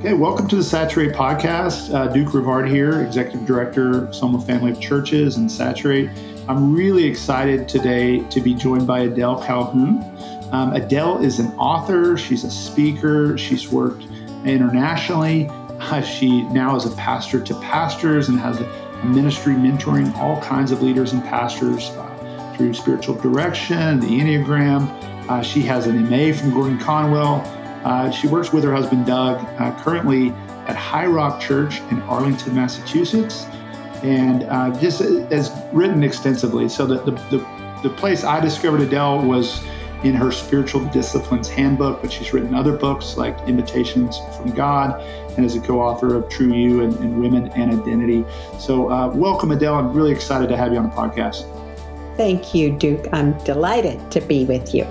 Okay, welcome to the Saturate podcast. Uh, Duke Revard here, Executive Director, Soma Family of Churches and Saturate. I'm really excited today to be joined by Adele Calhoun. Um, Adele is an author, she's a speaker, she's worked internationally. Uh, she now is a pastor to pastors and has a ministry mentoring all kinds of leaders and pastors uh, through spiritual direction, the Enneagram. Uh, she has an MA from Gordon Conwell. Uh, she works with her husband Doug, uh, currently at High Rock Church in Arlington, Massachusetts, and uh, just has written extensively. So the, the, the, the, place I discovered Adele was in her Spiritual Disciplines Handbook, but she's written other books like Invitations from God and is a co-author of True You and, and Women and Identity. So uh, welcome, Adele. I'm really excited to have you on the podcast. Thank you, Duke. I'm delighted to be with you.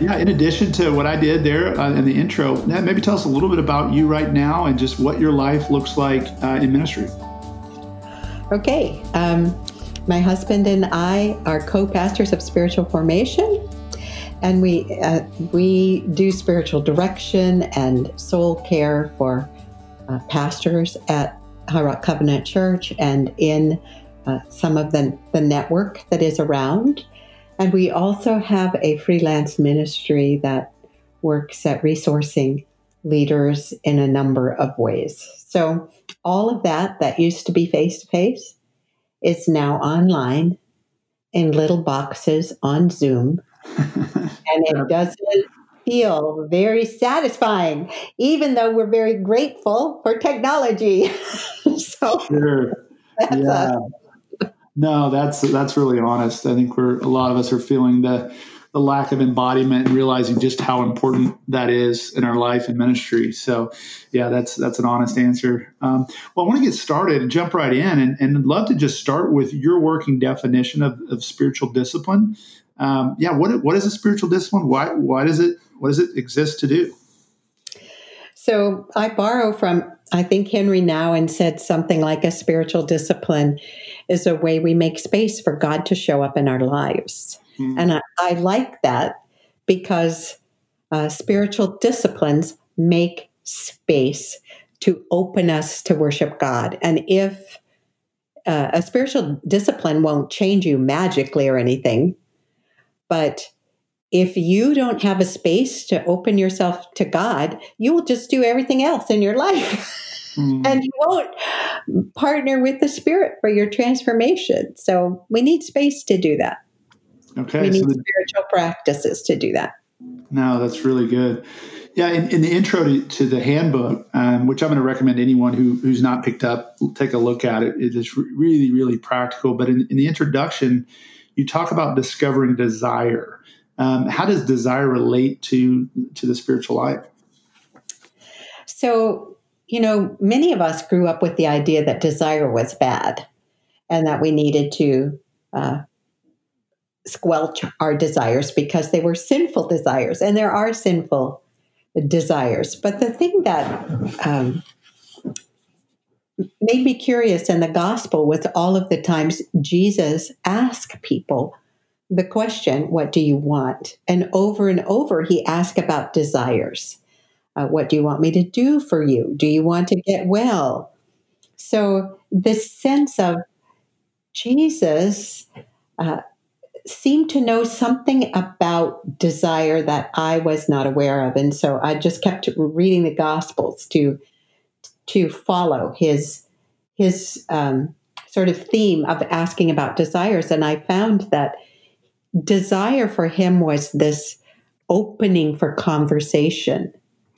Yeah, in addition to what I did there uh, in the intro, maybe tell us a little bit about you right now and just what your life looks like uh, in ministry. Okay. Um, my husband and I are co pastors of spiritual formation, and we, uh, we do spiritual direction and soul care for uh, pastors at High Rock Covenant Church and in uh, some of the, the network that is around. And we also have a freelance ministry that works at resourcing leaders in a number of ways. So, all of that that used to be face to face is now online in little boxes on Zoom. And it doesn't feel very satisfying, even though we're very grateful for technology. so, sure. yeah. No, that's that's really honest. I think we're a lot of us are feeling the the lack of embodiment and realizing just how important that is in our life and ministry. So, yeah, that's that's an honest answer. Um, well, I want to get started and jump right in, and, and I'd love to just start with your working definition of, of spiritual discipline. Um, yeah, what what is a spiritual discipline? Why why does it what does it exist to do? So I borrow from I think Henri Nouwen said something like a spiritual discipline is a way we make space for God to show up in our lives. Mm. And I, I, like that because uh, spiritual disciplines make space to open us to worship God. And if uh, a spiritual discipline won't change you magically or anything, but if you don't have a space to open yourself to God, you will just do everything else in your life. Mm. And you won't partner with the Spirit for your transformation. So we need space to do that. Okay. We need so the, spiritual practices to do that. No, that's really good. Yeah, in, in the intro to, to the handbook, um, which I'm going to recommend anyone who, who's not picked up, take a look at it. It is really, really practical. But in, in the introduction, you talk about discovering desire. Um, how does desire relate to to the spiritual life? So you know, many of us grew up with the idea that desire was bad and that we needed to uh, squelch our desires because they were sinful desires. And there are sinful desires. But the thing that um, made me curious in the gospel was all of the times Jesus asked people the question, What do you want? And over and over, he asked about desires. Uh, what do you want me to do for you? Do you want to get well? So, this sense of Jesus uh, seemed to know something about desire that I was not aware of. And so I just kept reading the Gospels to, to follow his, his um, sort of theme of asking about desires. And I found that desire for him was this opening for conversation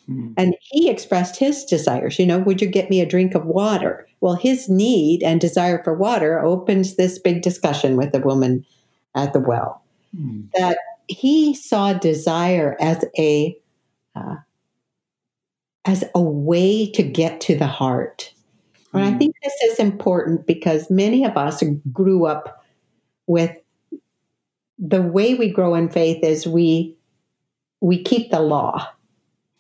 Mm. And he expressed his desires. You know, would you get me a drink of water? Well, his need and desire for water opens this big discussion with the woman at the well. Mm. That he saw desire as a uh, as a way to get to the heart. Mm. And I mm. think this is important because many of us grew up with the way we grow in faith is we we keep the law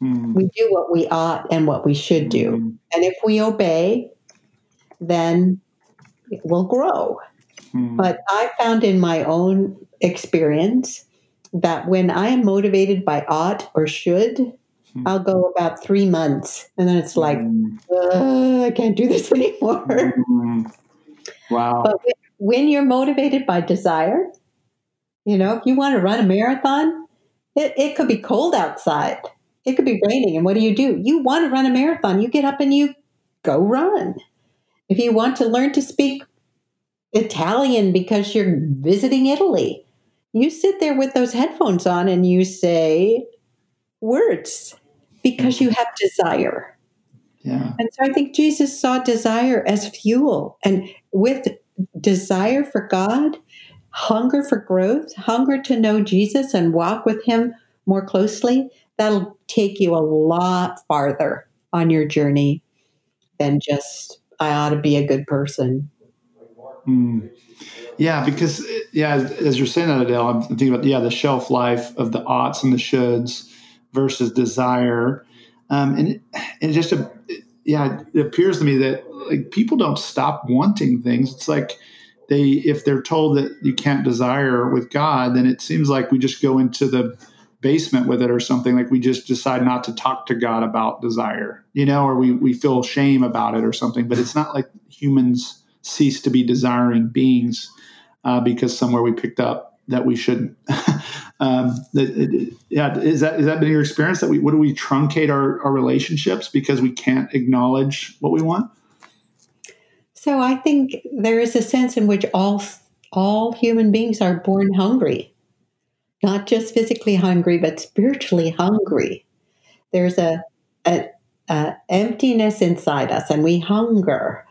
Mm. We do what we ought and what we should do. Mm. And if we obey, then it will grow. Hmm. But I found in my own experience that when I am motivated by ought or should. I'll go about three months. And then it's like, Mm. "Uh, I can't do this anymore. Mm. Wow. But when- when you're motivated by desire, you know, if you want to run a marathon, it, it could be cold outside. It could be raining. And what do you do? You want to run a marathon. You get up and you go run. If you want to learn to speak Italian because you're visiting Italy, you sit there with those headphones on and you say words because you have desire. yeah. And so I think Jesus saw desire as fuel. And with desire for God, hunger for growth, hunger to know Jesus and walk with Him more closely, that'll take you a lot farther on your journey than just, I ought to be a good person. Mm. Yeah, because yeah, as you're saying that, Adele, I'm thinking about yeah the shelf life of the oughts and the shoulds versus desire, um, and it, and just a, yeah, it appears to me that like people don't stop wanting things. It's like they if they're told that you can't desire with God, then it seems like we just go into the basement with it or something like we just decide not to talk to God about desire, you know, or we we feel shame about it or something. But it's not like humans cease to be desiring beings uh, because somewhere we picked up that we shouldn't. um, yeah, is that is that been your experience? That we what do we truncate our, our relationships because we can't acknowledge what we want? So I think there is a sense in which all all human beings are born hungry, not just physically hungry, but spiritually hungry. There's a, a, a emptiness inside us, and we hunger,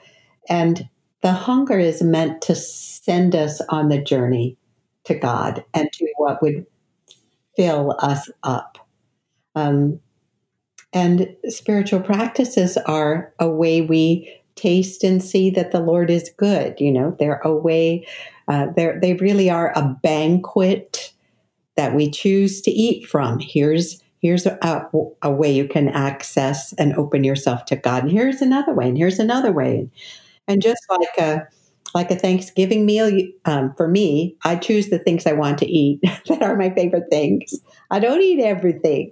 and the hunger is meant to send us on the journey to God and to what would fill us up. Um, and spiritual practices are a way we taste and see that the Lord is good. You know, they're a way, uh, they're, they really are a banquet that we choose to eat from. Here's here's a, a way you can access and open yourself to God, and here's another way, and here's another way, and just like a like a Thanksgiving meal, um, for me, I choose the things I want to eat that are my favorite things. I don't eat everything.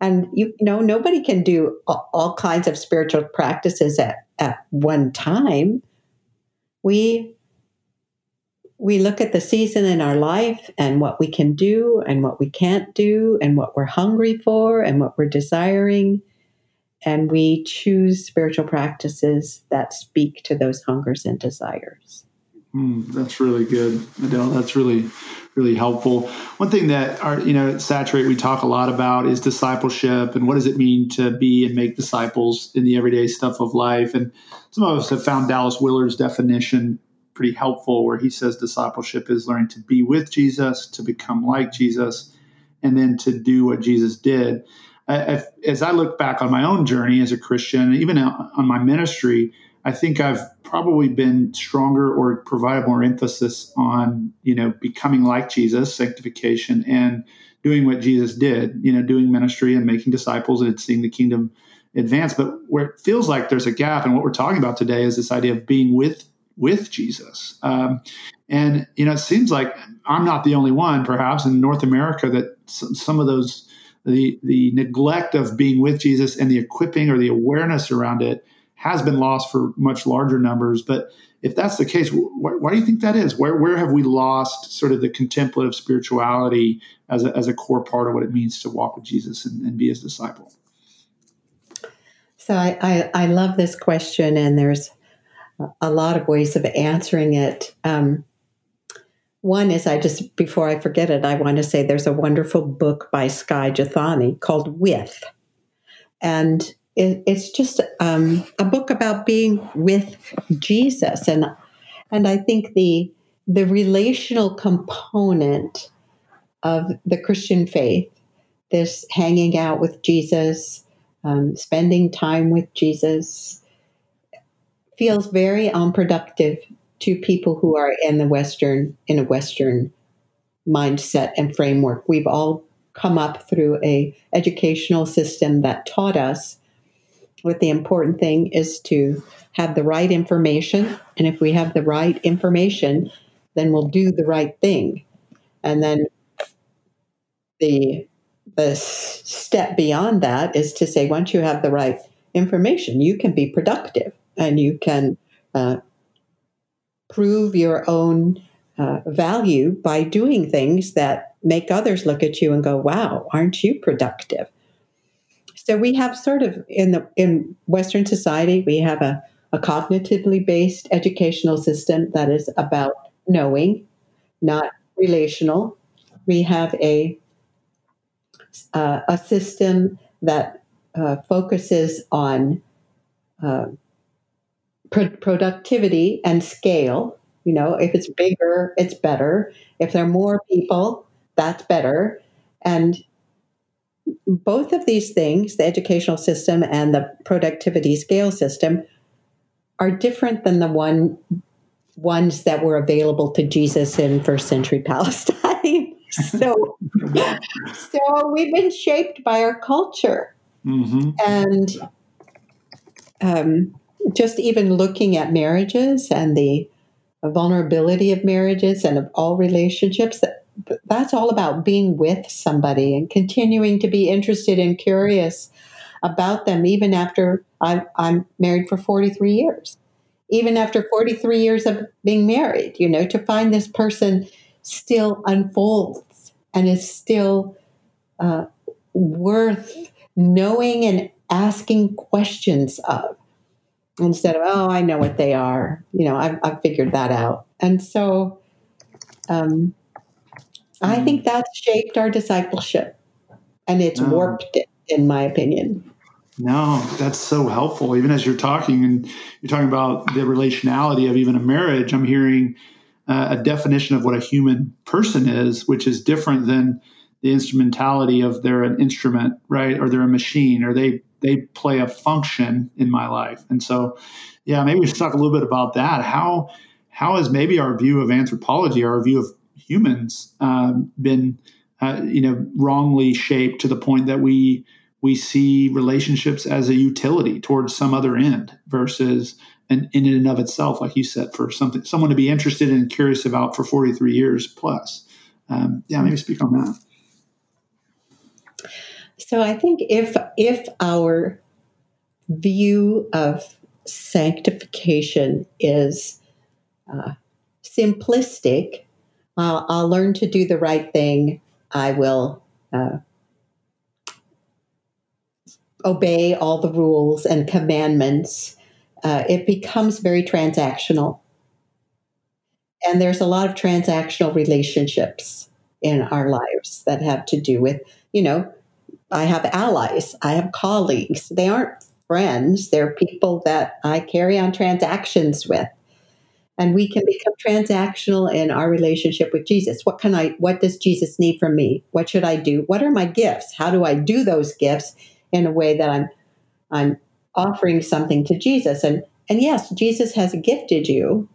And you, you know, nobody can do all, all kinds of spiritual practices at, at one time. We we look at the season in our life and what we can do and what we can't do and what we're hungry for and what we're desiring. And we choose spiritual practices that speak to those hungers and desires. Mm, that's really good, Adele. That's really, really helpful. One thing that our, you know, at Saturate we talk a lot about is discipleship and what does it mean to be and make disciples in the everyday stuff of life. And some of us have found Dallas Willard's definition pretty helpful, where he says discipleship is learning to be with Jesus, to become like Jesus, and then to do what Jesus did. As I look back on my own journey as a Christian, even on my ministry, I think I've probably been stronger or provided more emphasis on, you know, becoming like Jesus, sanctification, and doing what Jesus did, you know, doing ministry and making disciples and seeing the kingdom advance. But where it feels like there's a gap, and what we're talking about today is this idea of being with with Jesus. Um, and you know, it seems like I'm not the only one, perhaps in North America, that some of those the the neglect of being with Jesus and the equipping or the awareness around it has been lost for much larger numbers. But if that's the case, wh- why do you think that is? Where where have we lost sort of the contemplative spirituality as a, as a core part of what it means to walk with Jesus and, and be his disciple? So I, I, I love this question, and there's a lot of ways of answering it. Um, one is I just, before I forget it, I want to say there's a wonderful book by Skye Jethani called With. And it, it's just um, a book about being with Jesus. And, and I think the, the relational component of the Christian faith, this hanging out with Jesus, um, spending time with Jesus, feels very unproductive to people who are in the Western, in a Western mindset and framework. We've all come up through a educational system that taught us what the important thing is to have the right information. And if we have the right information, then we'll do the right thing. And then the the step beyond that is to say once you have the right information, you can be productive and you can uh, prove your own uh, value by doing things that make others look at you and go, "Wow, aren't you productive?" So we have sort of in the in Western society we have a, a cognitively based educational system that is about knowing, not relational. We have a uh, a system that uh, focuses on uh, productivity and scale. You know, if it's bigger, it's better. If there are more people, that's better. And both of these things, the educational system and the productivity scale system, are different than the one ones that were available to Jesus in first century Palestine. so, so we've been shaped by our culture, mm-hmm. and um, just even looking at marriages and the vulnerability of marriages and of all relationships that that's all about being with somebody and continuing to be interested and curious about them even after I, i'm married for 43 years. Even after 43 years of being married you know to find this person still unfolds and is still uh, worth knowing and asking questions of instead of oh i know what they are. You know i've, I've figured that out. And so um, i mm. think that's shaped our discipleship and it's warped it in my opinion. No that's so helpful. Even as you're talking and you're talking about the relationality of even a marriage i'm hearing uh, a definition of what a human person is which is different than the instrumentality of they're an instrument right or they're a machine or they they play a function in my life. And so, yeah, maybe we should talk a little bit about that. How how has maybe our view of anthropology, our view of humans, um, been uh, you know wrongly shaped to the point that we we see relationships as a utility towards some other end versus an in and of itself, like you said, for something someone to be interested and curious about for 43 years plus. Um, yeah, maybe speak on that. So I think if if our view of sanctification is uh, simplistic, uh, I'll learn to do the right thing. I will uh, obey all the rules and commandments. Uh, it becomes very transactional. And there's a lot of transactional relationships in our lives that have to do with, you know, I have allies, I have colleagues. They aren't friends, they're people that I carry on transactions with. And we can become transactional in our relationship with Jesus. What can I what does Jesus need from me? What should I do? What are my gifts? How do I do those gifts in a way that I'm I'm offering something to Jesus? And and yes, Jesus has gifted you.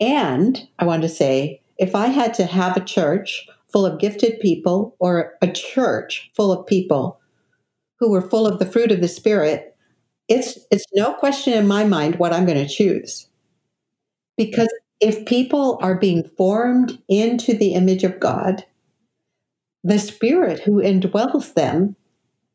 And I want to say, if I had to have a church full of gifted people or a church full of people who were full of the fruit of the spirit it's it's no question in my mind what i'm going to choose because if people are being formed into the image of god the spirit who indwells them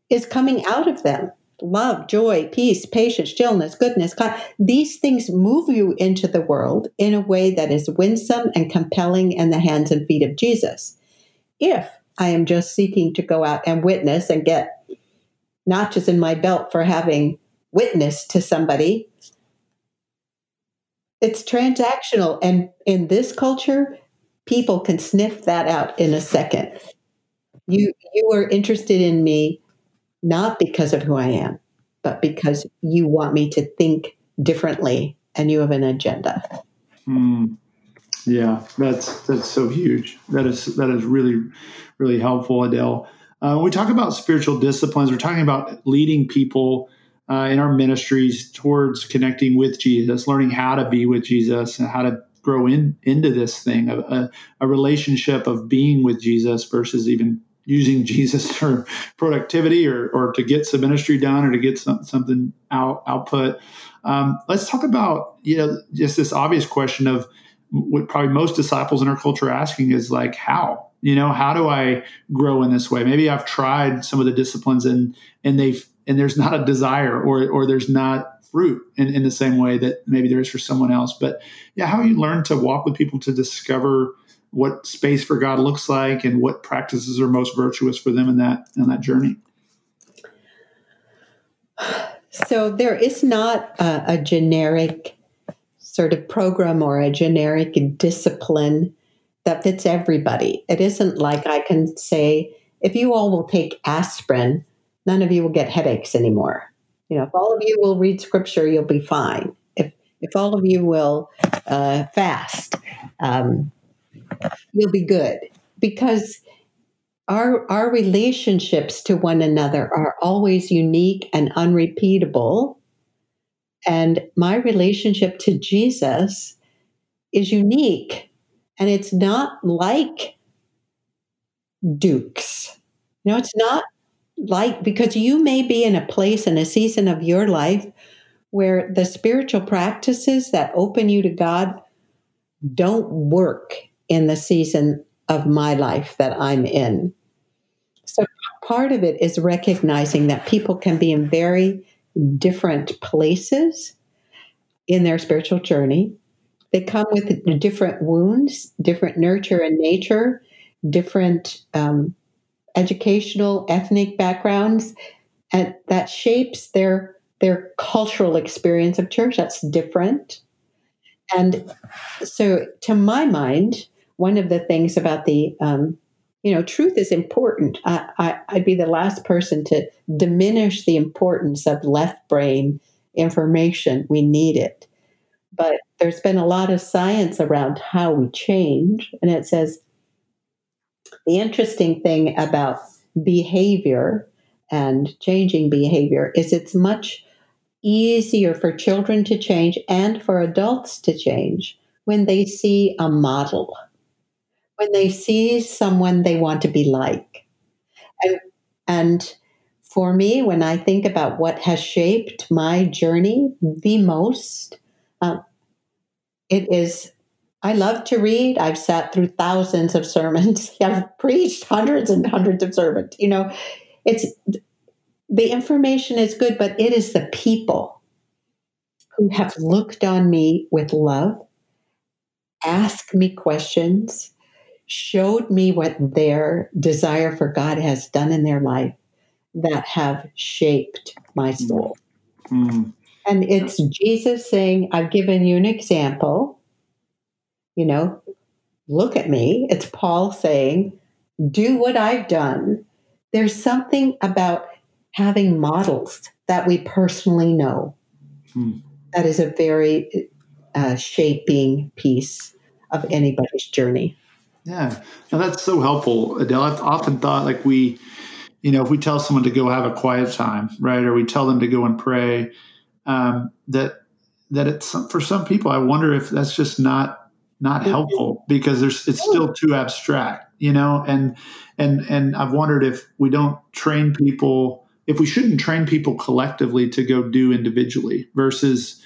is coming out of them love, joy, peace, patience, stillness goodness. These things move you into the world in a way that is winsome and compelling in the hands and feet of Jesus if I am just seeking to go out and witness and get notches in my belt for having witnessed to somebody. It's transactional. And in this culture, people can sniff that out in a second. You you are interested in me not because of who I am, but because you want me to think differently and you have an agenda. Hmm. Yeah, that's that's so huge. That is that is really really helpful, Adele. Uh, when we talk about spiritual disciplines, we're talking about leading people uh, in our ministries towards connecting with Jesus, learning how to be with Jesus, and how to grow in into this thing a, a, a relationship of being with Jesus versus even using Jesus for productivity or, or to get some ministry done or to get some, something out output. Um, let's talk about you know just this obvious question of what probably most disciples in our culture are asking is like how you know how do I grow in this way? Maybe I've tried some of the disciplines and and they've and there's not a desire or or there's not fruit in, in the same way that maybe there is for someone else. But yeah, how you learn to walk with people to discover what space for God looks like and what practices are most virtuous for them in that in that journey. So there is not a, a generic sort of program or a generic discipline that fits everybody. It isn't like I can say, if you all will take aspirin, none of you will get headaches anymore. You know, if all of you will read scripture, you'll be fine. If if all of you will uh, fast, um, you'll be good because our our relationships to one another are always unique and unrepeatable and my relationship to Jesus is unique and it's not like Duke's. You know, it's not like because you may be in a place in a season of your life where the spiritual practices that open you to God don't work in the season of my life that I'm in. So part of it is recognizing that people can be in very different places in their spiritual journey. They come with different wounds, different nurture and nature, different um, educational, ethnic backgrounds, and that shapes their their cultural experience of church. That's different. And so, to my mind, one of the things about the um, you know, truth is important. I, I, would be the last person to diminish the importance of left brain information. We need it. But there's been a lot of science around how we change. And it says the interesting thing about behavior and changing behavior is it's much easier for children to change and for adults to change when they see a model when they see someone they want to be like. And, and for me, when I think about what has shaped my journey the most, um, it is I love to read. I've sat through thousands of sermons. I've preached hundreds and hundreds of sermons. You know, it's the information is good, but it is the people who have looked on me with love, asked me questions, showed me what their desire for God has done in their life that have shaped my soul. Mm. And it's Jesus saying, I've given you an example. You know, look at me. It's Paul saying, do what I've done. There's something about having models that we personally know mm. that is a very uh, shaping piece of anybody's journey. Yeah, no, that's so helpful, Adele. I've often thought like we, you know, if we tell someone to go have a quiet time, right, or we tell them to go and pray, um, that that it's for some people. I wonder if that's just not not helpful because there's it's still too abstract, you know. And and and I've wondered if we don't train people, if we shouldn't train people collectively to go do individually versus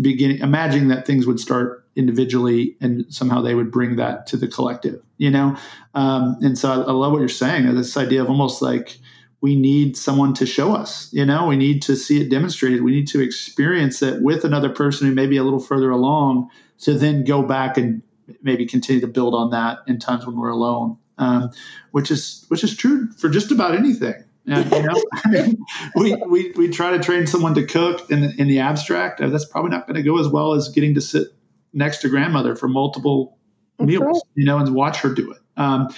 beginning imagining that things would start individually and somehow they would bring that to the collective you know? Um, and so I, I, love what you're saying this idea of almost like we need someone to show us you know? We need to see it demonstrated. We need to experience it with another person who may be a little further along to then go back and maybe continue to build on that in times when we're alone um, which is which is true for just about anything you know, I mean, we, we, we try to train someone to cook in the, in the abstract. That's probably not going to go as well as getting to sit next to grandmother for multiple That's meals, right. you know, and watch her do it. Um,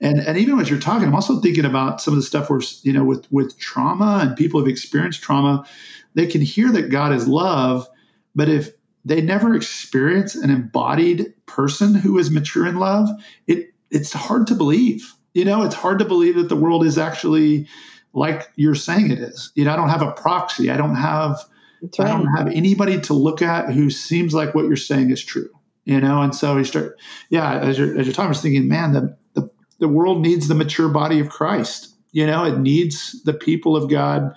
and and even as you're talking, I'm also thinking about some of the stuff where you know with with trauma and people have experienced trauma, they can hear that God is love, but if they never experience an embodied person who is mature in love, it it's hard to believe. You know, it's hard to believe that the world is actually like you're saying it is. You know, I don't have a proxy. I don't have right. I don't have anybody to look at who seems like what you're saying is true. You know, and so you start, yeah. As you're as you're talking, I was thinking, man, the the the world needs the mature body of Christ. You know, it needs the people of God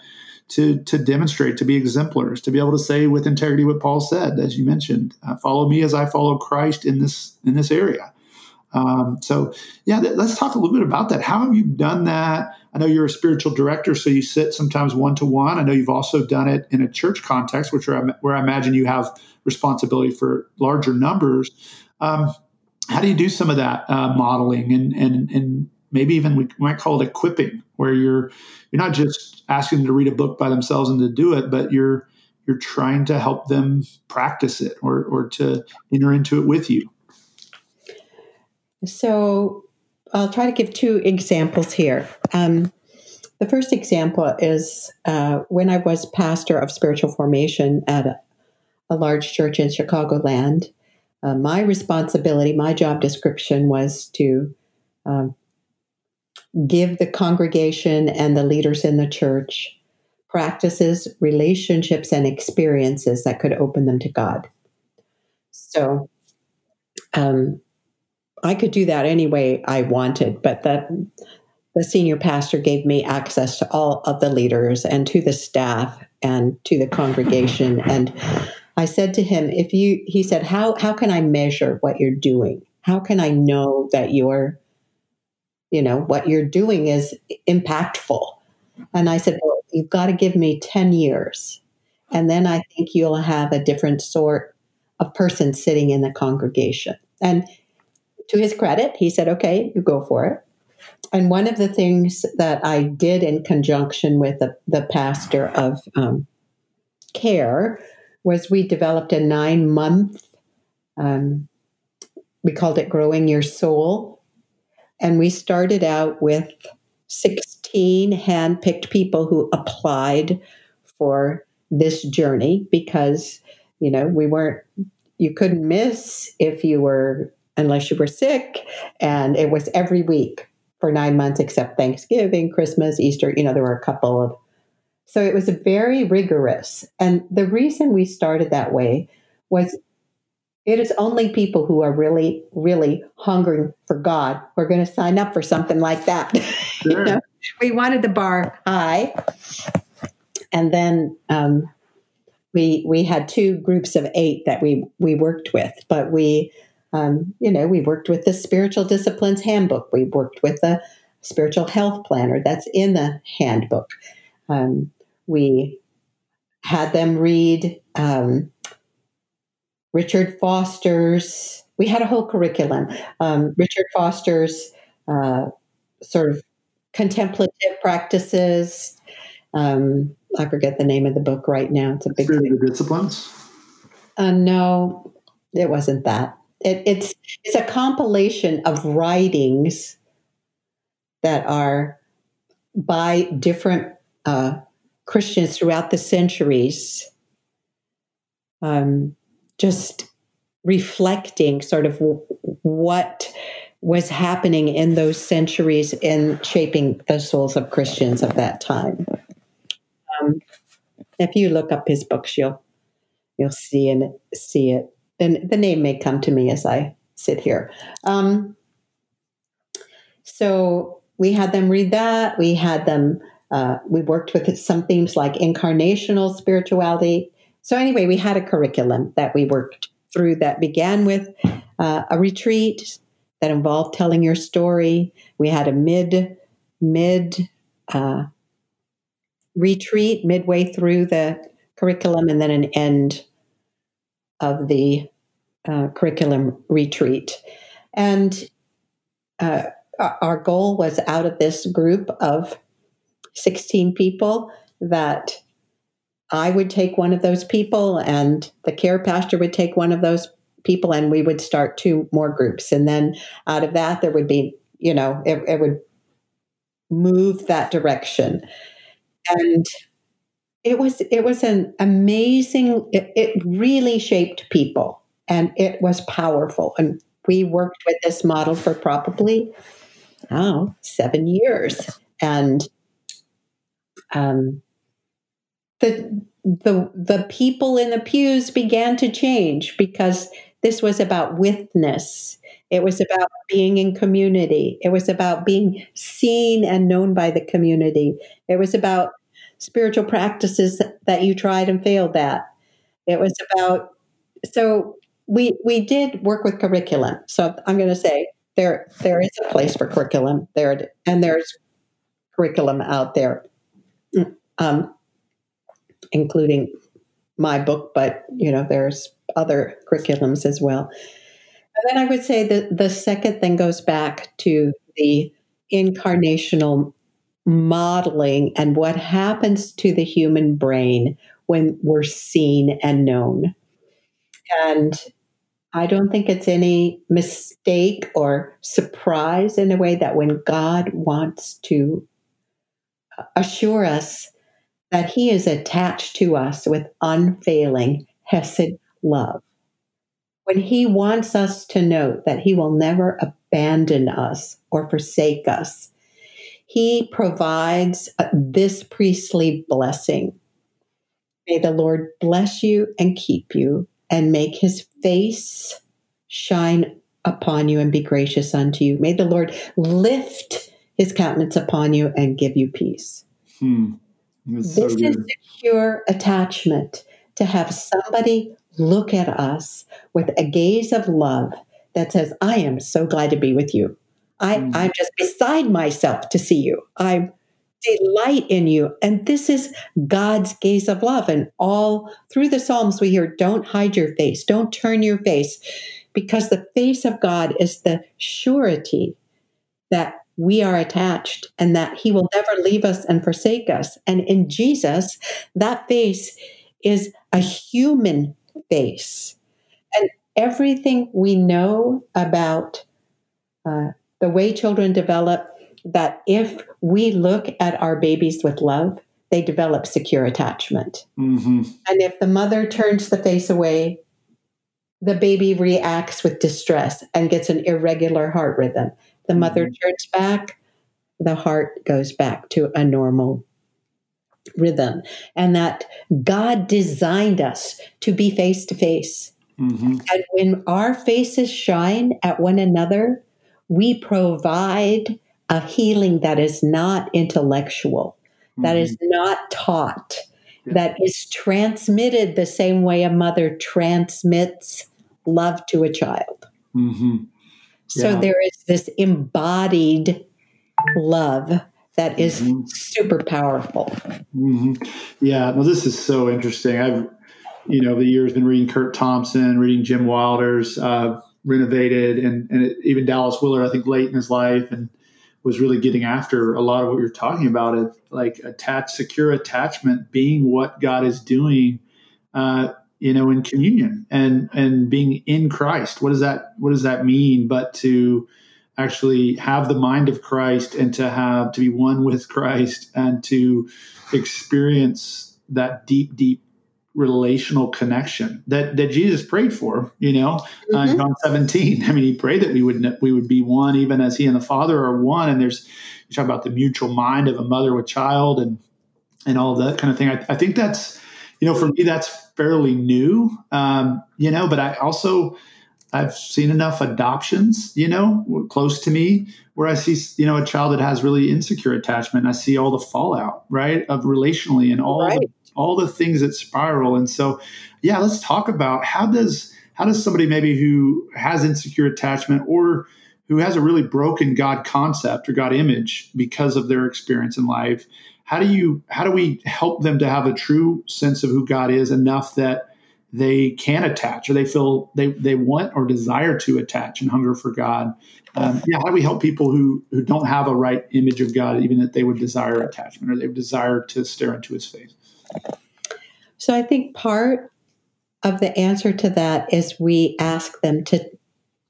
to to demonstrate, to be exemplars, to be able to say with integrity what Paul said, as you mentioned, uh, "Follow me as I follow Christ in this in this area." Um, so, yeah, th- let's talk a little bit about that. How have you done that? I know you're a spiritual director, so you sit sometimes one to one. I know you've also done it in a church context, which are, where I imagine you have responsibility for larger numbers. Um, how do you do some of that uh, modeling and and and maybe even we might call it equipping, where you're you're not just asking them to read a book by themselves and to do it, but you're you're trying to help them practice it or or to enter into it with you. So I'll try to give two examples here. Um, the first example is uh, when I was pastor of spiritual formation at a, a large church in Chicagoland. Uh, my responsibility, my job description was to um, give the congregation and the leaders in the church practices, relationships, and experiences that could open them to God. So, um, I could do that any way I wanted, but the the senior pastor gave me access to all of the leaders and to the staff and to the congregation. And I said to him, if you he said, How how can I measure what you're doing? How can I know that you're, you know, what you're doing is impactful? And I said, Well, you've got to give me 10 years. And then I think you'll have a different sort of person sitting in the congregation. And to his credit, he said, okay, you go for it. And one of the things that I did in conjunction with the, the pastor of um, care was we developed a nine month, um, we called it Growing Your Soul. And we started out with 16 hand picked people who applied for this journey because, you know, we weren't, you couldn't miss if you were unless you were sick. And it was every week for nine months, except Thanksgiving, Christmas, Easter. You know, there were a couple of. So it was very rigorous. And the reason we started that way was it is only people who are really, really hungering for God who are going to sign up for something like that. Sure. you know, we wanted the bar high. And then um, we we had two groups of eight that we we worked with, but we um, you know, we worked with the Spiritual Disciplines Handbook. We worked with the Spiritual Health Planner that's in the handbook. Um, we had them read um, Richard Foster's, we had a whole curriculum. Um, Richard Foster's uh, sort of contemplative practices. Um, I forget the name of the book right now. It's a big the disciplines. Uh, no, it wasn't that. It, it's it's a compilation of writings that are by different uh, Christians throughout the centuries, um, just reflecting sort of w- what was happening in those centuries in shaping the souls of Christians of that time. Um, if you look up his books, you'll you'll see and see it and the name may come to me as I sit here. Um, so we had them read that. We had them. Uh, we worked with some themes like incarnational spirituality. So anyway, we had a curriculum that we worked through that began with uh, a retreat that involved telling your story. We had a mid mid uh, retreat midway through the curriculum, and then an end of the uh, curriculum retreat. And uh, our goal was out of this group of 16 people that I would take one of those people and the care pastor would take one of those people and we would start two more groups. And then out of that, there would be, you know, it, it would move that direction. And it was it was an amazing it, it really shaped people and it was powerful and we worked with this model for probably oh seven years and um, the the the people in the pews began to change because this was about witness It was about being in community. It was about being seen and known by the community. It was about spiritual practices that you tried and failed at. It was about so we we did work with curriculum. So I'm going to say there there is a place for curriculum there, and there's curriculum out there, um, including my book. But you know, there's other curriculums as well. And then I would say that the second thing goes back to the incarnational modeling and what happens to the human brain when we're seen and known. And I don't think it's any mistake or surprise in a way that when God wants to assure us that He is attached to us with unfailing Hesed love, when He wants us to know that He will never abandon us or forsake us, He provides this priestly blessing. May the Lord bless you and keep you and make his face shine upon you and be gracious unto you. May the Lord lift his countenance upon you and give you peace. Hmm. This so is secure attachment to have somebody look at us with a gaze of love that says, I am so glad to be with you. I, mm. I'm just beside myself to see you. I'm delight in you. And this is God's gaze of love. And all through the Psalms, we hear, don't hide your face, don't turn your face, because the face of God is the surety that we are attached and that He will never leave us and forsake us. And in Jesus, that face is a human face. And everything we know about uh, the way children develop, that if we look at our babies with love, they develop secure attachment. Mm-hmm. And if the mother turns the face away, the baby reacts with distress and gets an irregular heart rhythm. The mm-hmm. mother turns back, the heart goes back to a normal rhythm. And that God designed us to be face to face. And when our faces shine at one another, we provide a healing that is not intellectual, mm-hmm. that is mm-hmm. not taught, yeah. that is transmitted the same way a mother transmits love to a child. Mm-hmm. Yeah. So there is this embodied love that is mm-hmm. super powerful. Mm-hmm. Yeah, well, this is so interesting. I've, you know, the years been reading Kurt Thompson, reading Jim Wilder's uh, Renovated, and and it, even Dallas Willard. I think late in his life, and was really getting after a lot of what you're talking about it like attach secure attachment being what god is doing uh, you know in communion and and being in christ what does that what does that mean but to actually have the mind of christ and to have to be one with christ and to experience that deep deep relational connection that that Jesus prayed for. You know, mm-hmm. uh, John 17. I mean, he prayed that we would we would be one, even as he and the Father are one. And there's you talk about the mutual mind of a mother with child and and all that kind of thing. I, I think that's you know for me that's fairly new. Um, you know, but I also I've seen enough adoptions, you know, close to me, where I see, you know, a child that has really insecure attachment. I see all the fallout, right, of relationally and all right. the all the things that spiral. And so, yeah, let's talk about how does how does somebody maybe who has insecure attachment or who has a really broken God concept or God image because of their experience in life, how do you how do we help them to have a true sense of who God is enough that they can attach or they feel they, they want or desire to attach and hunger for God. Um, yeah, how do we help people who, who don't have a right image of God, even that they would desire attachment or they desire to stare into his face? So I think part of the answer to that is we ask them to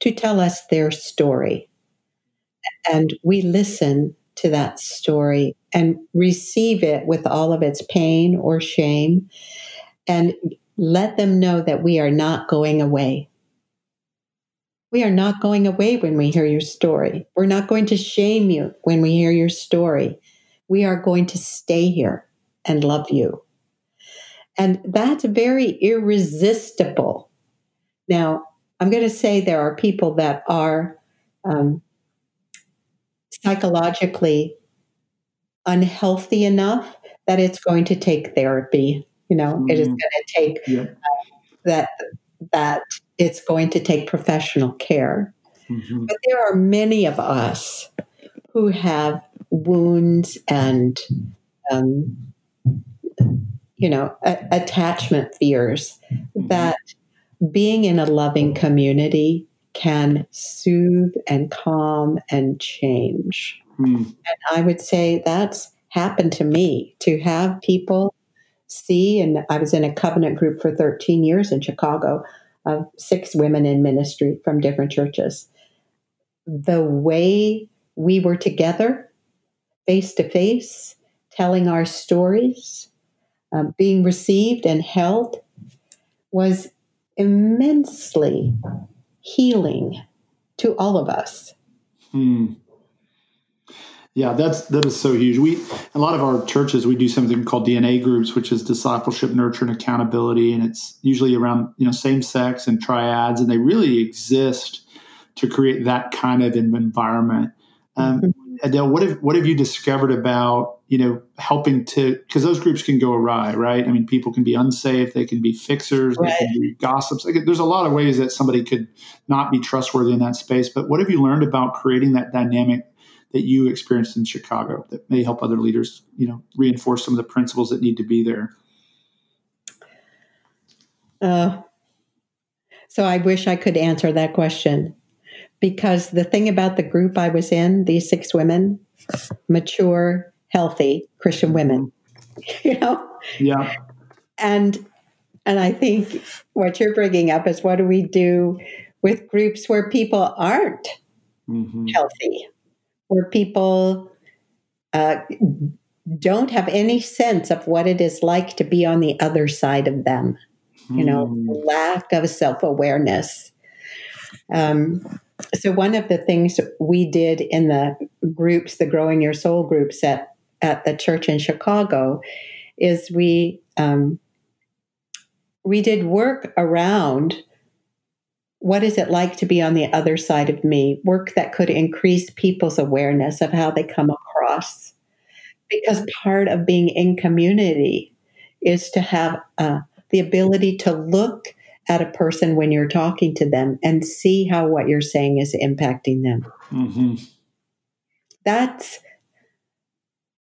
to tell us their story. And we listen to that story and receive it with all of its pain or shame and let them know that we are not going away. We are not going away when we hear your story. We're not going to shame you when we hear your story. We are going to stay here and love you. And that's very irresistible. Now, I'm going to say there are people that are um, psychologically unhealthy enough that it's going to take therapy. You know, mm-hmm. it is mm-hmm. going to take yeah. uh, that that it's going to take professional care. Mm-hmm. But there are many of us who have wounds and um, you know a- attachment fears mm-hmm. that being in a loving community can soothe and calm and change. Mm. And I would say that's happened to me to have people see, and I was in a covenant group for 13 years in Chicago of six women in ministry from different churches. The way we were together, face to face, telling our stories, um, being received and held was immensely healing to all of us. Hmm. Yeah, that's that is so huge. We a lot of our churches we do something called DNA groups, which is discipleship, nurture, and accountability, and it's usually around you know same sex and triads, and they really exist to create that kind of environment. Um, mm-hmm. Adele, what have what have you discovered about you know helping to because those groups can go awry, right? I mean, people can be unsafe, they can be fixers, right. they can be gossips. Like, there's a lot of ways that somebody could not be trustworthy in that space. But what have you learned about creating that dynamic that you experienced in Chicago that may help other leaders, you know, reinforce some of the principles that need to be there? Uh, so I wish I could answer that question because the thing about the group I was in, these six women, mature, healthy Christian women, you know? Yeah. And and I think what you're bringing up is what do we do with groups where people aren't mm-hmm. healthy, where people uh, don't have any sense of what it is like to be on the other side of them. Mm. You know, hmm. lack of self awareness. Um, so one of the things we did in the groups, the Growing Your Soul groups at at the church in Chicago, is we um, we did work around what is it like to be on the other side of me? Work that could increase people's awareness of how they come across, because part of being in community is to have uh, the ability to look at a person when you're talking to them and see how what you're saying is impacting them. Mm-hmm. That's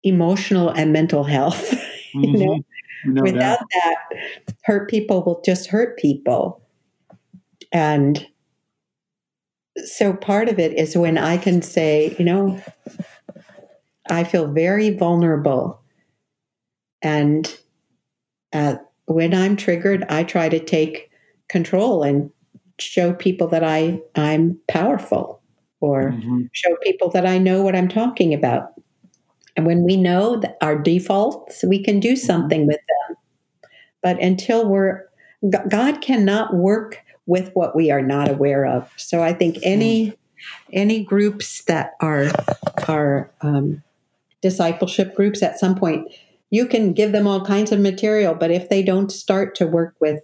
emotional and mental health. Mm-hmm. you know? No Without doubt. that, hurt people will just hurt people. And so part of it is when I can say, you know, I feel very vulnerable. And uh, when I'm triggered, I try to take control and show people that I I'm powerful or mm-hmm. show people that I know what I'm talking about. And when we know that our defaults, we can do mm-hmm. something with them. But until we're God cannot work with what we are not aware of. So I think any any groups that are are um, discipleship groups at some point, you can give them all kinds of material, but if they don't start to work with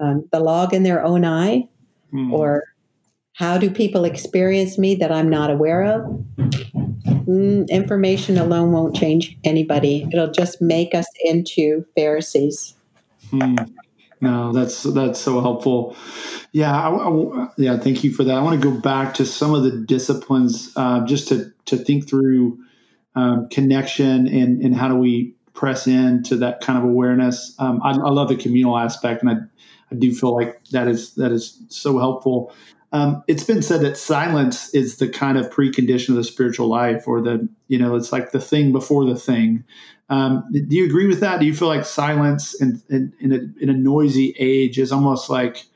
um, the log in their own eye, mm. or how do people experience me that I'm not aware of? Mm, information alone won't change anybody. It'll just make us into Pharisees. Mm. No, that's that's so helpful. Yeah, I, I, yeah. Thank you for that. I want to go back to some of the disciplines uh, just to to think through um, connection and and how do we press into that kind of awareness. Um, I, I, love the communal aspect, and I I do feel like that is that is so helpful. Um, it's been said that silence is the kind of precondition of the spiritual life, or the you know, it's like the thing before the thing. Um, do you agree with that? Do you feel like silence in in, in, a, in a noisy age is almost like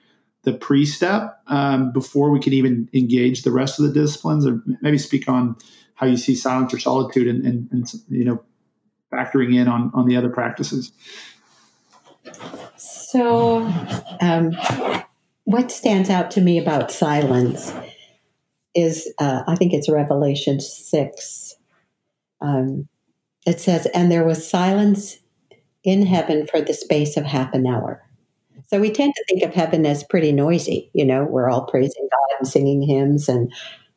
the pre-step um, before we can even engage the rest of the disciplines, or maybe speak on how you see silence or solitude, and, and, and you know, factoring in on on the other practices. So, um, what stands out to me about silence is uh, I think it's Revelation 6. Um, it says, And there was silence in heaven for the space of half an hour. So we tend to think of heaven as pretty noisy. You know, we're all praising God and singing hymns and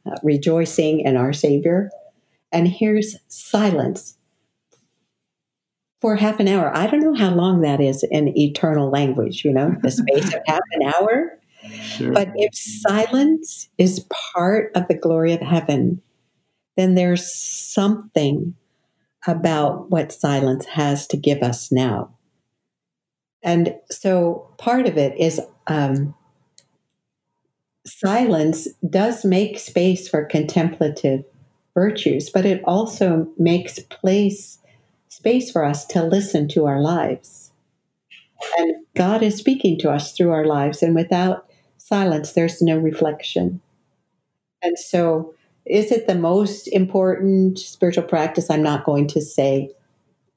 uh, rejoicing in our Savior. And here's silence for half an hour. I don't know how long that is in eternal language, you know, the space of half an hour. Sure. But if silence is part of the glory of heaven, then there's something about what silence has to give us now. And so part of it is um, silence does make space for contemplative virtues, but it also makes place space for us to listen to our lives. And God is speaking to us through our lives, and without silence, there's no reflection. And so, is it the most important spiritual practice? I'm not going to say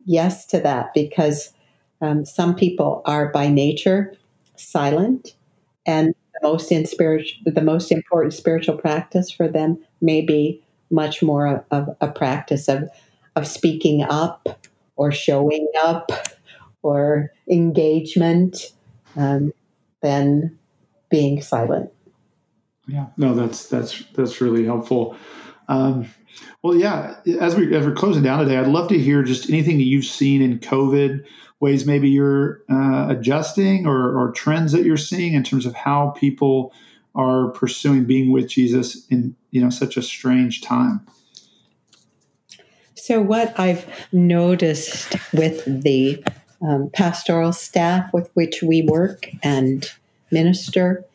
yes to that because um, some people are by nature silent, and the most in spirit, the most important spiritual practice for them may be much more of a practice of of speaking up or showing up or engagement um, than being silent. Yeah, no, that's that's that's really helpful. Um, well, yeah, as we as we're closing down today, I'd love to hear just anything that you've seen in COVID, ways maybe you're uh, adjusting or, or trends that you're seeing in terms of how people are pursuing being with Jesus in you know such a strange time. So, what I've noticed with the um, pastoral staff with which we work and minister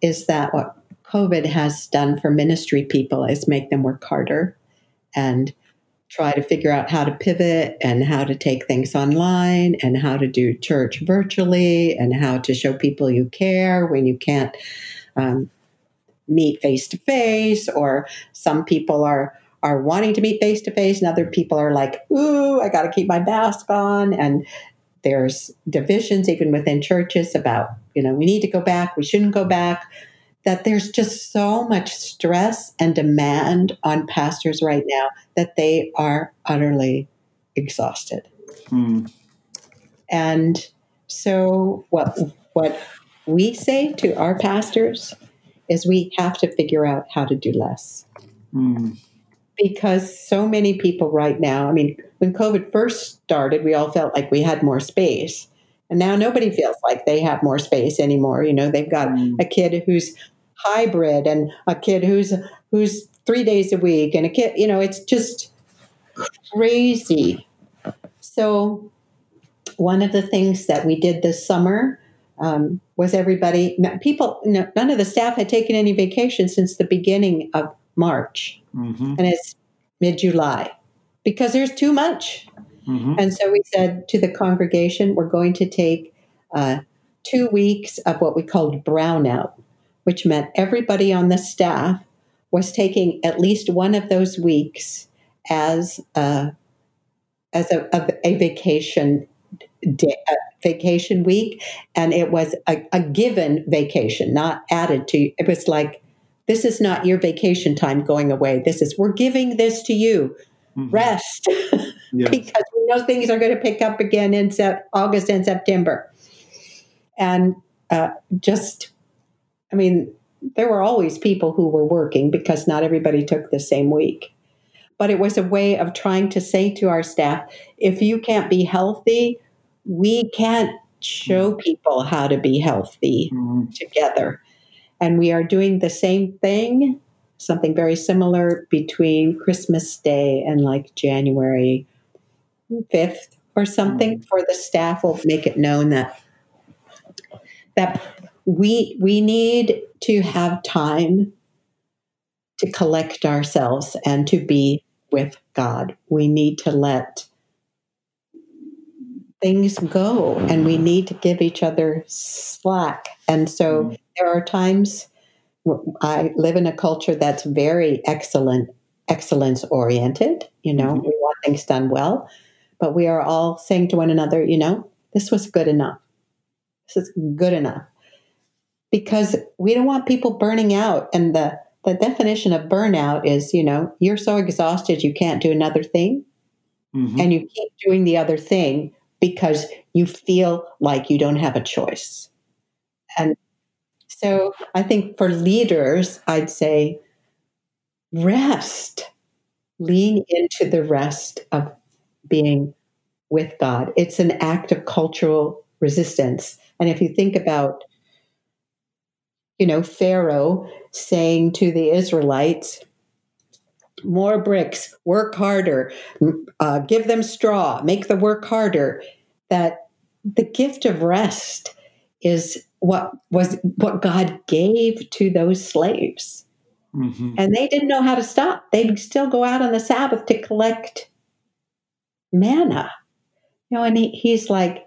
is that what COVID has done for ministry people is make them work harder and try to figure out how to pivot and how to take things online and how to do church virtually and how to show people you care when you can't um, meet face to face or some people are are wanting to meet face to face and other people are like ooh i got to keep my mask on and there's divisions even within churches about you know we need to go back we shouldn't go back that there's just so much stress and demand on pastors right now that they are utterly exhausted hmm. and so what what we say to our pastors is we have to figure out how to do less. Mm. Because so many people right now, I mean, when COVID first started, we all felt like we had more space. And now nobody feels like they have more space anymore. You know, they've got mm. a kid who's hybrid and a kid who's who's 3 days a week and a kid, you know, it's just crazy. So one of the things that we did this summer um, was everybody people none of the staff had taken any vacation since the beginning of march mm-hmm. and it's mid-july because there's too much mm-hmm. and so we said to the congregation we're going to take uh, two weeks of what we called brownout which meant everybody on the staff was taking at least one of those weeks as a, as a, a, a vacation day, uh, vacation week, and it was a, a given vacation, not added to. It was like, this is not your vacation time going away. This is we're giving this to you. Mm-hmm. Rest, yes. because we know things are going to pick up again in sep- August and September, and uh, just, I mean, there were always people who were working because not everybody took the same week. But it was a way of trying to say to our staff if you can't be healthy, we can't show mm. people how to be healthy mm-hmm. together. And we are doing the same thing, something very similar between Christmas Day and like January 5th or something mm-hmm. for the staff will make it known that that we we need to have time to collect ourselves and to be with God. We need to let things go and we need to give each other slack. And so mm. there are times I live in a culture that's very excellent, excellence oriented. You know, mm-hmm. we want things done well, but we are all saying to one another, you know, this was good enough. This is good enough. Because we don't want people burning out. And the, the definition of burnout is, you know, you're so exhausted you can't do another thing. Mm-hmm. And you keep doing the other thing because you feel like you don't have a choice. And so I think for leaders, I'd say rest, lean into the rest of being with God. It's an act of cultural resistance. And if you think about, you know, Pharaoh saying to the Israelites, more bricks, work harder, uh, give them straw, make the work harder, that the gift of rest is what was what God gave to those slaves. Mm-hmm. And they didn't know how to stop. They'd still go out on the Sabbath to collect manna. You know, and he, he's like,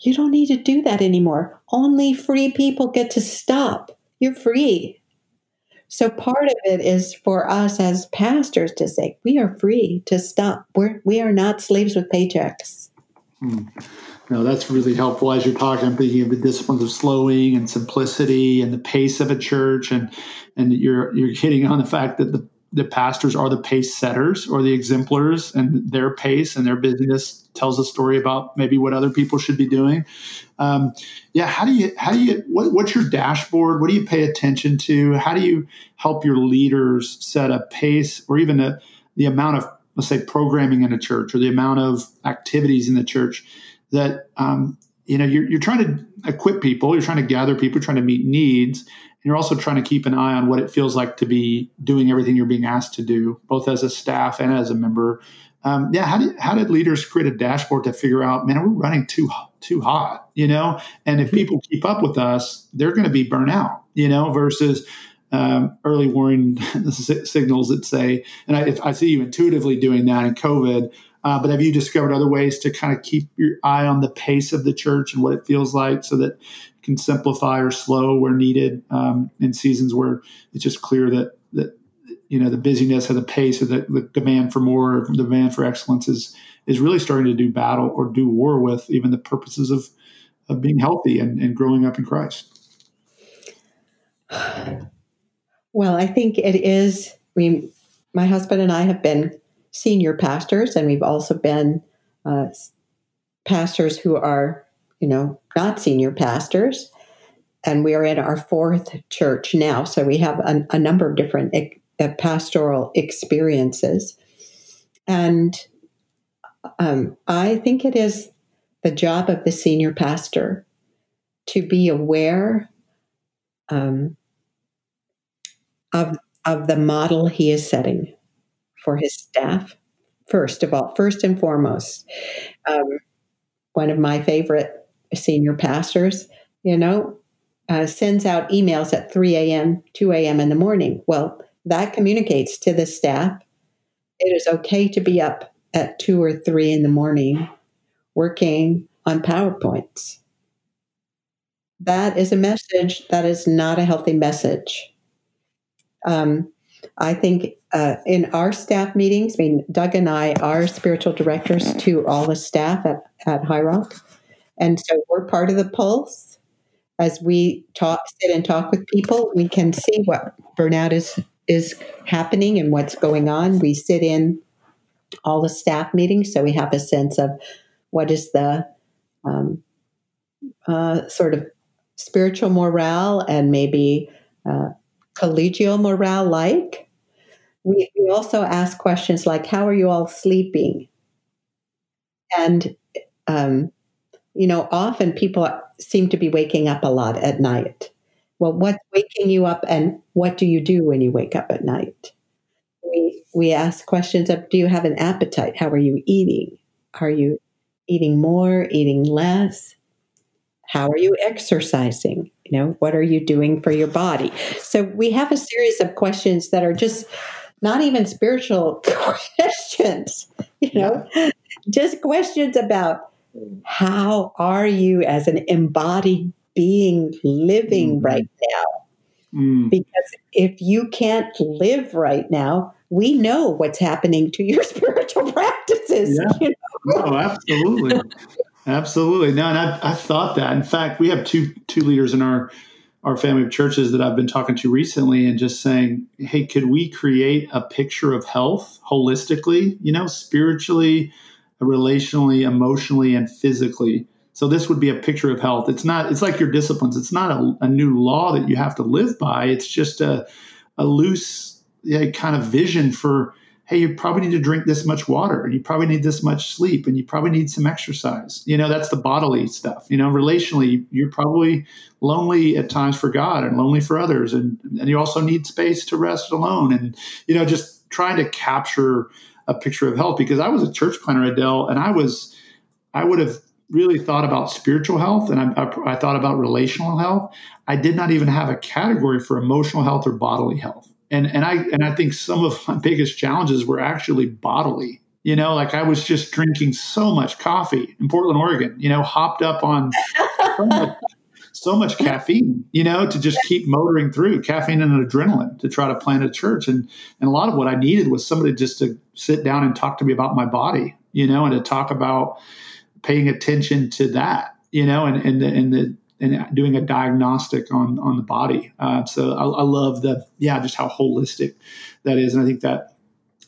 you don't need to do that anymore. Only free people get to stop. You're free. So part of it is for us as pastors to say, we are free to stop. We're, we are not slaves with paychecks. Hmm. No, that's really helpful. As you're talking, I'm thinking of the disciplines of slowing and simplicity and the pace of a church, and and you're you're hitting on the fact that the the pastors are the pace setters or the exemplars, and their pace and their busyness tells a story about maybe what other people should be doing. Um, yeah, how do you how do you what, what's your dashboard? What do you pay attention to? How do you help your leaders set a pace or even a, the amount of let's say programming in a church or the amount of activities in the church? that um, you know you're, you're trying to equip people you're trying to gather people trying to meet needs you're also trying to keep an eye on what it feels like to be doing everything you're being asked to do both as a staff and as a member. Um, yeah how did, how did leaders create a dashboard to figure out man we're running too too hot you know? And if people keep up with us they're going to be burnt out you know versus um, early warning signals that say, and I, I, see you intuitively doing that in COVID, uh, but have you discovered other ways to kind of keep your eye on the pace of the church and what it feels like so that can simplify or slow where needed um, in seasons where it's just clear that, that you know the busyness or the pace or the, the demand for more the demand for excellence is is really starting to do battle or do war with even the purposes of of being healthy and, and growing up in Christ. Well, I think it is. I mean, my husband and I have been senior pastors, and we've also been uh, pastors who are, you know, not senior pastors. And we are in our fourth church now. So we have a, a number of different uh, pastoral experiences. And um, I think it is the job of the senior pastor to be aware um, of, of the model he is setting for his staff. First of all, first and foremost, um, one of my favorite senior pastors, you know, uh, sends out emails at 3 a.m., 2 a.m. in the morning. Well, that communicates to the staff it is okay to be up at 2 or 3 in the morning working on PowerPoints. That is a message that is not a healthy message. Um, I think uh, in our staff meetings, I mean, Doug and I are spiritual directors to all the staff at, at Highrock. And so we're part of the pulse. As we talk, sit and talk with people, we can see what burnout is is happening and what's going on. We sit in all the staff meetings, so we have a sense of what is the um, uh, sort of spiritual morale and maybe uh, collegial morale like. We, we also ask questions like, How are you all sleeping? And, um, you know, often people seem to be waking up a lot at night. Well, what's waking you up and what do you do when you wake up at night? We, we ask questions of Do you have an appetite? How are you eating? Are you eating more, eating less? How are you exercising? You know, what are you doing for your body? So we have a series of questions that are just not even spiritual questions, you know, just questions about how are you as an embodied being living mm. right now? Mm. Because if you can't live right now, we know what's happening to your spiritual practices. Yeah. You know? Oh, absolutely. Absolutely. No, and I've, I've thought that. In fact, we have two two leaders in our our family of churches that I've been talking to recently and just saying, hey, could we create a picture of health holistically, you know, spiritually, relationally, emotionally, and physically, So this would be a picture of health. It's not. It's like your disciplines. It's not a, a new law that you have to live by. It's just a a loose yeah, kind of vision for hey, you probably need to drink this much water, and you probably need this much sleep, and you probably need some exercise. You know, that's the bodily stuff. You know, relationally, you're probably lonely at times for God and lonely for others, and and you also need space to rest alone, and you know, just trying to capture a picture of health. Because I was a church planter, Adele, and I was, I would have really thought about spiritual health and I, I, I, thought about relational health. I did not even have a category for emotional health or bodily health and and I and I think some of my biggest challenges were actually bodily. You know, like I was just drinking so much coffee in Portland, Oregon. You know, hopped up on so, much, so much caffeine. You know, to just keep motoring through caffeine and adrenaline to try to plant a church. And and a lot of what I needed was somebody just to sit down and talk to me about my body. You know, and to talk about paying attention to that. You know, and and the, and the and doing a diagnostic on on the body. Uh, so I, I, love the yeah, just how holistic that is, and I think that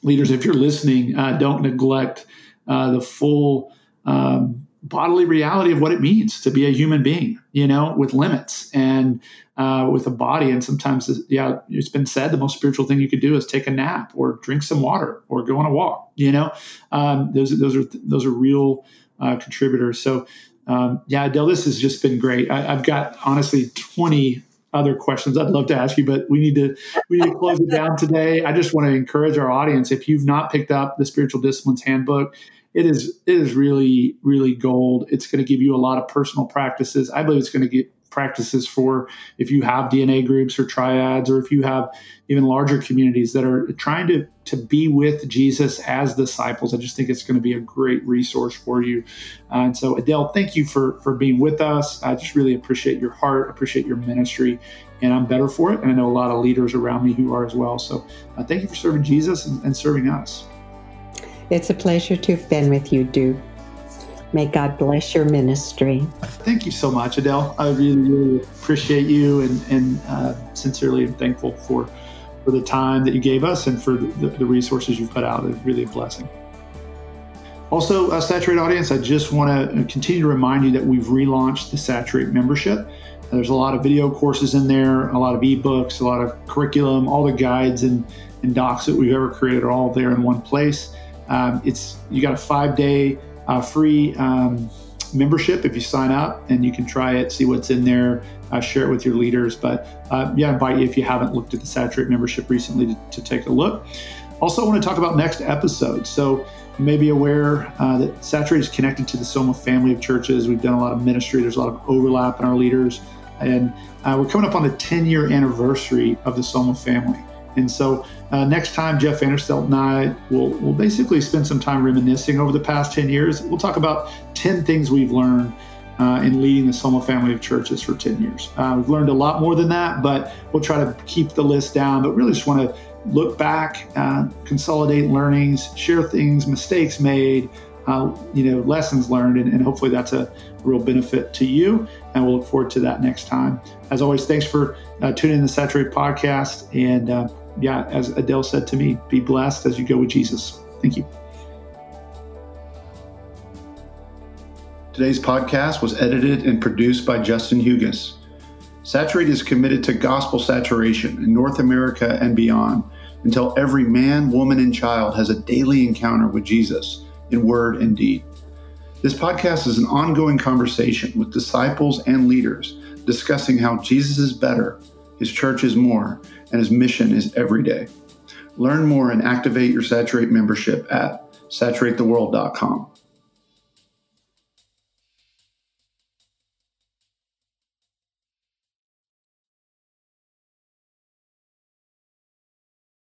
leaders, if you're listening, uh, don't neglect uh, the full um, bodily reality of what it means to be a human being. You know, with limits and uh, with a body, and sometimes yeah, it's been said the most spiritual thing you could do is take a nap or drink some water or go on a walk. You know, um, those those are those are real uh, contributors. So um, yeah, Adele, this has just been great. I, have got honestly 20 other questions I'd love to ask you, but we need to we need to close it down today. I just want to encourage our audience if you've not picked up the Spiritual Disciplines Handbook, it is it is really really gold. It's going to give you a lot of personal practices. I believe it's going to get practices for if you have DNA groups or triads, or if you have even larger communities that are trying to, to be with Jesus as disciples. I just think it's going to be a great resource for you. Uh, and so, Adele, thank you for, for being with us. I just really appreciate your heart, appreciate your ministry, and I'm better for it. And I know a lot of leaders around me who are as well. So, uh, thank you for serving Jesus and, and serving us. It's a pleasure to have been with you, Duke. May God bless your ministry. Thank you so much, Adele. I really, really appreciate you and, and uh, sincerely am thankful for, for the time that you gave us and for the, the resources you've put out. It's really a blessing. Also, uh, Saturate audience, I just want to continue to remind you that we've relaunched the Saturate membership. There's a lot of video courses in there, a lot of ebooks, a lot of curriculum, all the guides and, and docs that we've ever created are all there in one place. Um, it's you got a five day uh, free um, membership if you sign up and you can try it, see what's in there, uh, share it with your leaders. But uh, yeah, I invite you if you haven't looked at the Saturate membership recently to, to take a look. Also, I want to talk about next episode. So you may be aware uh, that Saturate is connected to the Soma family of churches. We've done a lot of ministry. There's a lot of overlap in our leaders. And uh, we're coming up on the 10 year anniversary of the Soma family. And so uh, next time, Jeff Vanderstelt and I will will basically spend some time reminiscing over the past 10 years. We'll talk about 10 things we've learned uh, in leading the Soma family of churches for 10 years. Uh, we've learned a lot more than that, but we'll try to keep the list down. But really just want to look back, uh, consolidate learnings, share things, mistakes made, uh, you know, lessons learned, and, and, hopefully that's a real benefit to you. And we'll look forward to that next time. As always, thanks for uh, tuning in the Saturate podcast and yeah, as Adele said to me, be blessed as you go with Jesus. Thank you. Today's podcast was edited and produced by Justin Hugas. Saturate is committed to gospel saturation in North America and beyond until every man, woman, and child has a daily encounter with Jesus in word and deed. This podcast is an ongoing conversation with disciples and leaders discussing how Jesus is better, his church is more, and his mission is every day. Learn more and activate your Saturate membership at saturatetheworld.com.